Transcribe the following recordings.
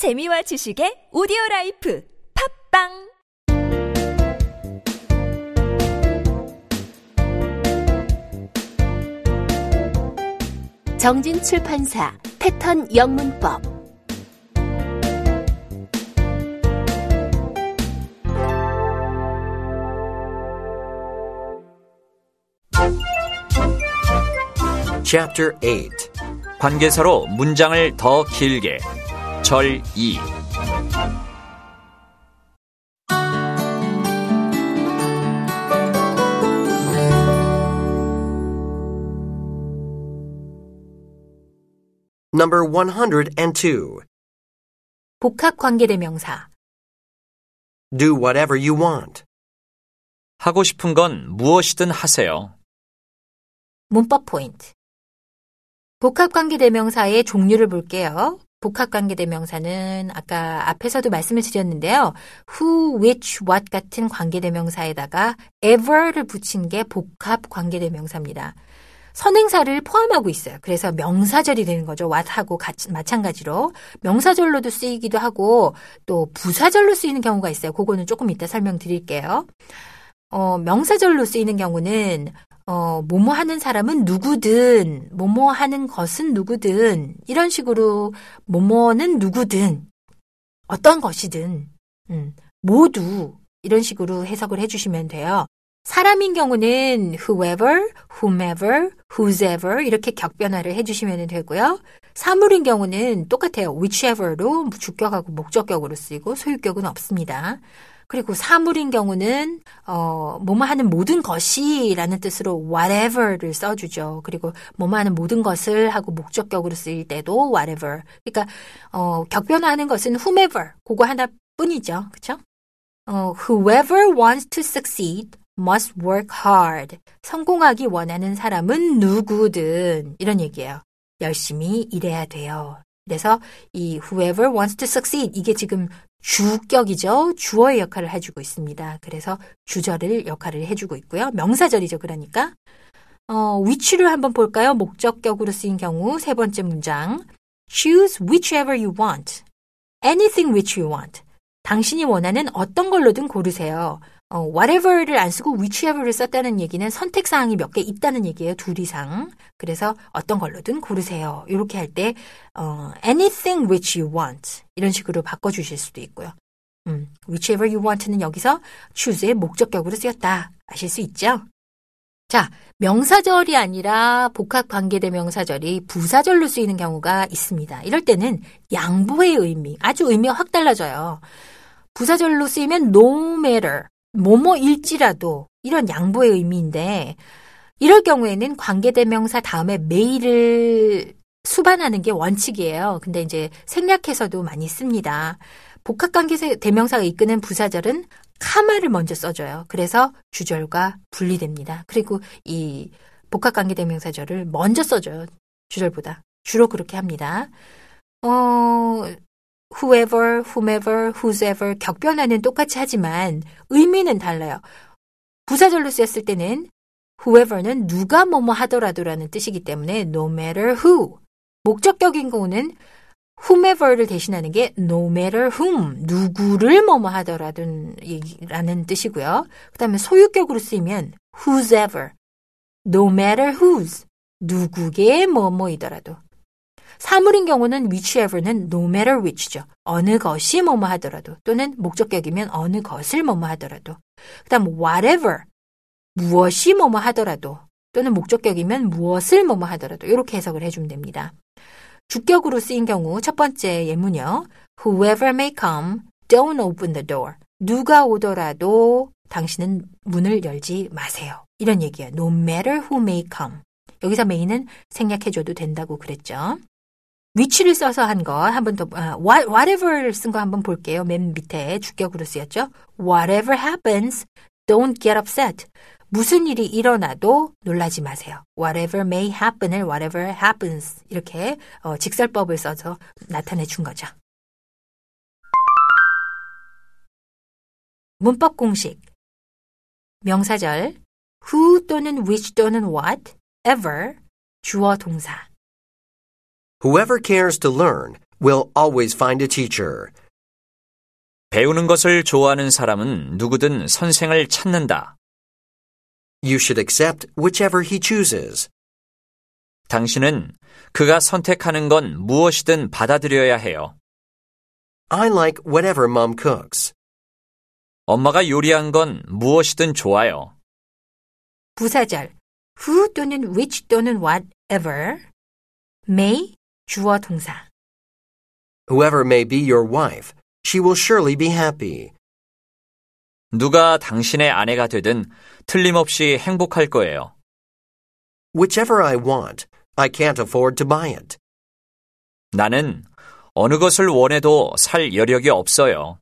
재미와 지식의 오디오 라이프 팝빵! 정진 출판사 패턴 영문법. Chapter 8 관계사로 문장을 더 길게 절 2. Number 102. 복합 관계대명사 Do whatever you want. 하고 싶은 건 무엇이든 하세요. 문법 포인트 복합 관계대명사의 종류를 볼게요. 복합 관계대명사는 아까 앞에서도 말씀을 드렸는데요. who, which, what 같은 관계대명사에다가 ever를 붙인 게 복합 관계대명사입니다. 선행사를 포함하고 있어요. 그래서 명사절이 되는 거죠. what하고 같이, 마찬가지로 명사절로도 쓰이기도 하고 또 부사절로 쓰이는 경우가 있어요. 그거는 조금 이따 설명드릴게요. 어, 명사절로 쓰이는 경우는 어, 뭐뭐 하는 사람은 누구든, 뭐뭐 하는 것은 누구든, 이런 식으로 뭐뭐는 누구든, 어떤 것이든, 음, 모두 이런 식으로 해석을 해주시면 돼요. 사람인 경우는 whoever, whomever, whosever 이렇게 격변화를 해주시면 되고요. 사물인 경우는 똑같아요. whichever로 주격하고 목적격으로 쓰이고 소유격은 없습니다. 그리고 사물인 경우는 어 뭐뭐 하는 모든 것이라는 뜻으로 whatever를 써주죠. 그리고 뭐뭐 하는 모든 것을 하고 목적격으로 쓰일 때도 whatever. 그러니까 어 격변화하는 것은 whomever 그거 하나뿐이죠. 그렇죠? 어 whoever wants to succeed must work hard. 성공하기 원하는 사람은 누구든 이런 얘기예요. 열심히 일해야 돼요. 그래서 이 whoever wants to succeed 이게 지금 주격이죠. 주어의 역할을 해주고 있습니다. 그래서 주절을 역할을 해주고 있고요. 명사절이죠. 그러니까 어, which를 한번 볼까요? 목적격으로 쓰인 경우 세 번째 문장 choose whichever you want. anything which you want. 당신이 원하는 어떤 걸로든 고르세요. 어, whatever를 안 쓰고 whichever를 썼다는 얘기는 선택 사항이 몇 개 있다는 얘기예요. 둘 이상. 그래서 어떤 걸로든 고르세요. 이렇게 할 때 어, anything which you want 이런 식으로 바꿔 주실 수도 있고요. 음, whichever you want는 여기서 choose의 목적격으로 쓰였다. 아실 수 있죠? 자, 명사절이 아니라 복합 관계대명사절이 부사절로 쓰이는 경우가 있습니다. 이럴 때는 양보의 의미, 아주 의미가 확 달라져요. 부사절로 쓰이면 no matter, 뭐뭐일지라도 이런 양보의 의미인데 이럴 경우에는 관계대명사 다음에 메일을 수반하는 게 원칙이에요. 근데 이제 생략해서도 많이 씁니다. 복합관계 대명사가 이끄는 부사절은 카마를 먼저 써줘요. 그래서 주절과 분리됩니다. 그리고 이 복합관계 대명사절을 먼저 써줘요. 주절보다. 주로 그렇게 합니다. 어, whoever, whomever, whosever 격변화는 똑같이 하지만 의미는 달라요. 부사절로 쓰였을 때는 whoever는 누가 뭐뭐 하더라도라는 뜻이기 때문에 no matter who. 목적격인 경우는 whomever를 대신하는 게 no matter whom. 누구를 뭐뭐 하더라도라는 뜻이고요. 그 다음에 소유격으로 쓰이면 whosever. no matter whose. 누구게 뭐뭐이더라도. 사물인 경우는 whichever는 no matter which죠. 어느 것이 뭐뭐 하더라도 또는 목적격이면 어느 것을 뭐뭐 하더라도. 그다음 whatever 무엇이 뭐뭐 하더라도 또는 목적격이면 무엇을 뭐뭐 하더라도 이렇게 해석을 해주면 됩니다. 주격으로 쓰인 경우 첫 번째 예문요. Whoever may come, don't open the door. 누가 오더라도 당신은 문을 열지 마세요. 이런 얘기예요. No matter who may come. 여기서 may는 생략해줘도 된다고 그랬죠. 위치를 써서 한 거 한 번 더, 아, whatever 쓴거 한 번 볼게요. 맨 밑에 주격으로 쓰였죠. Whatever happens, don't get upset. 무슨 일이 일어나도 놀라지 마세요. Whatever may happen을 whatever happens 이렇게 어, 직설법을 써서 나타내 준 거죠. 문법 공식 명사절 who 또는 which 또는 what, ever 주어 동사 Whoever cares to learn will always find a teacher. 배우는 것을 좋아하는 사람은 누구든 선생을 찾는다. You should accept whichever he chooses. 당신은 그가 선택하는 건 무엇이든 받아들여야 해요. I like whatever mom cooks. 엄마가 요리한 건 무엇이든 좋아요. 부사절 who 또는 which 또는 whatever may 주어 동사 Whoever may be your wife, she will surely be happy. 누가 당신의 아내가 되든 틀림없이 행복할 거예요. Whichever I want, I can't afford to buy it. 나는 어느 것을 원해도 살 여력이 없어요.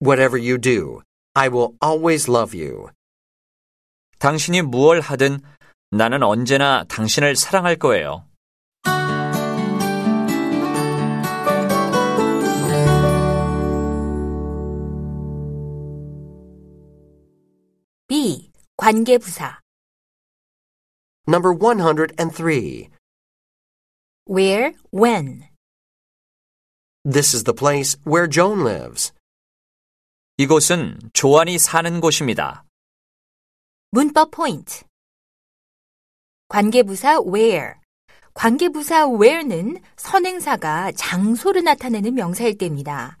Whatever you do, I will always love you. 당신이 무얼 하든 나는 언제나 당신을 사랑할 거예요. 관계부사 Number 103. where when This is the place where Joan lives. 이곳은 조안이 사는 곳입니다. 문법 포인트. 관계부사 where. 관계부사 where는 선행사가 장소를 나타내는 명사일 때입니다.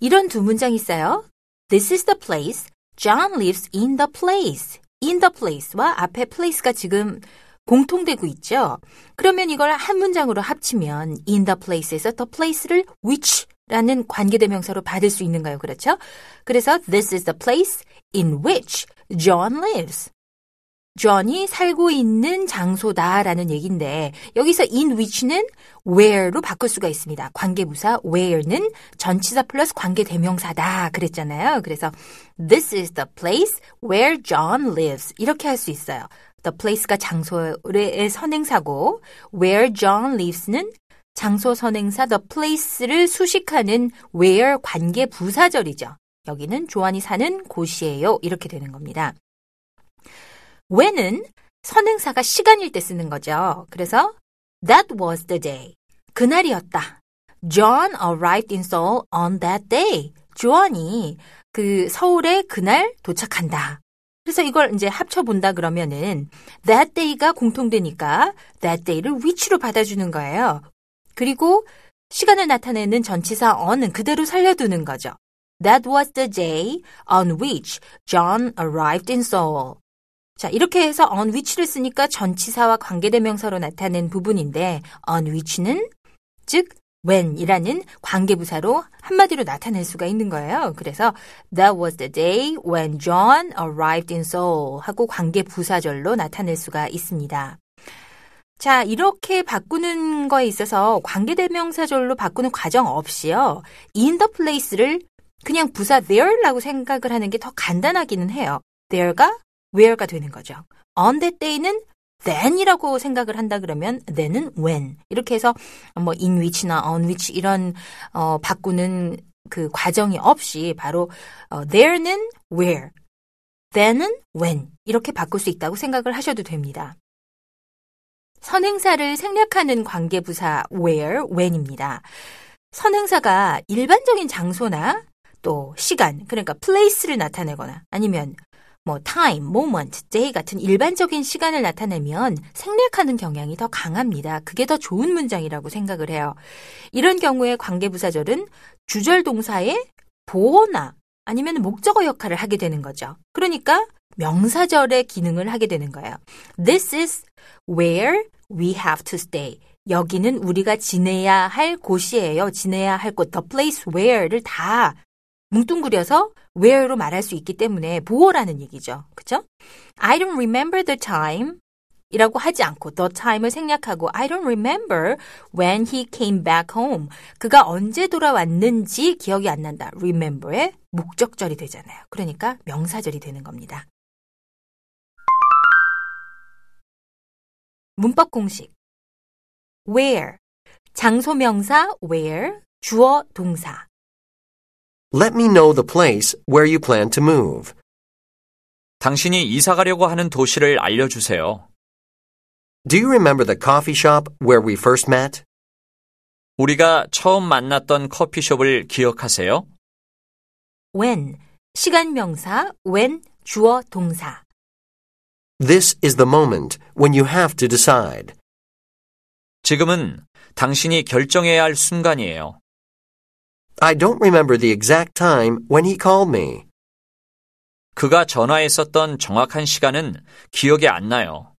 이런 두 문장 있어요. This is the place. John lives in the place. In the place와 앞에 place가 지금 공통되고 있죠. 그러면 이걸 한 문장으로 합치면 in the place에서 the place를 which 라는 관계대명사로 받을 수 있는가요? 그렇죠? 그래서 this is the place in which John lives. John이 살고 있는 장소다라는 얘기인데 여기서 in which는 where로 바꿀 수가 있습니다. 관계부사 where는 전치사 플러스 관계 대명사다 그랬잖아요. 그래서 this is the place where John lives 이렇게 할 수 있어요. The place가 장소의 선행사고 where John lives는 장소 선행사 the place를 수식하는 where 관계 부사절이죠. 여기는 조안이 사는 곳이에요. 이렇게 되는 겁니다. When은 선행사가 시간일 때 쓰는 거죠. 그래서 that was the day. 그날이었다. John arrived in Seoul on that day. 조언이 그 서울에 그날 도착한다. 그래서 이걸 이제 합쳐본다 그러면은 that day가 공통되니까 that day를 which로 받아주는 거예요. 그리고 시간을 나타내는 전치사 on은 그대로 살려두는 거죠. That was the day on which John arrived in Seoul. 자, 이렇게 해서 on which를 쓰니까 전치사와 관계대명사로 나타낸 부분인데 on which는 즉 when이라는 관계부사로 한마디로 나타낼 수가 있는 거예요. 그래서 that was the day when John arrived in Seoul 하고 관계부사절로 나타낼 수가 있습니다. 자, 이렇게 바꾸는 거에 있어서 관계대명사절로 바꾸는 과정 없이요. in the place를 그냥 부사 there라고 생각을 하는 게 더 간단하기는 해요. there가 where가 되는 거죠. on that day는 then이라고 생각을 한다 그러면 then은 when 이렇게 해서 뭐 in which나 on which 이런 어 바꾸는 그 과정이 없이 바로 어 there는 where, then은 when 이렇게 바꿀 수 있다고 생각을 하셔도 됩니다. 선행사를 생략하는 관계부사 where, when입니다. 선행사가 일반적인 장소나 또 시간, 그러니까 place를 나타내거나 아니면 뭐 time, moment, day 같은 일반적인 시간을 나타내면 생략하는 경향이 더 강합니다. 그게 더 좋은 문장이라고 생각을 해요. 이런 경우에 관계부사절은 주절 동사의 보어나 아니면 목적어 역할을 하게 되는 거죠. 그러니까 명사절의 기능을 하게 되는 거예요. This is where we have to stay. 여기는 우리가 지내야 할 곳이에요. 지내야 할 곳. The place where를 다 뭉뚱그려서 where로 말할 수 있기 때문에 보호라는 얘기죠. 그죠? I don't remember the time 이라고 하지 않고 the time을 생략하고 I don't remember when he came back home. 그가 언제 돌아왔는지 기억이 안 난다. remember의 목적절이 되잖아요. 그러니까 명사절이 되는 겁니다. 문법 공식 where 장소 명사 where 주어 동사 Let me know the place where you plan to move. 당신이 이사 가려고 하는 도시를 알려주세요. Do you remember the coffee shop where we first met? 우리가 처음 만났던 커피숍을 기억하세요? when 시간 명사 when 주어 동사 This is the moment when you have to decide. 지금은 당신이 결정해야 할 순간이에요. I don't remember the exact time when he called me. 그가 전화했었던 정확한 시간은 기억이 안 나요.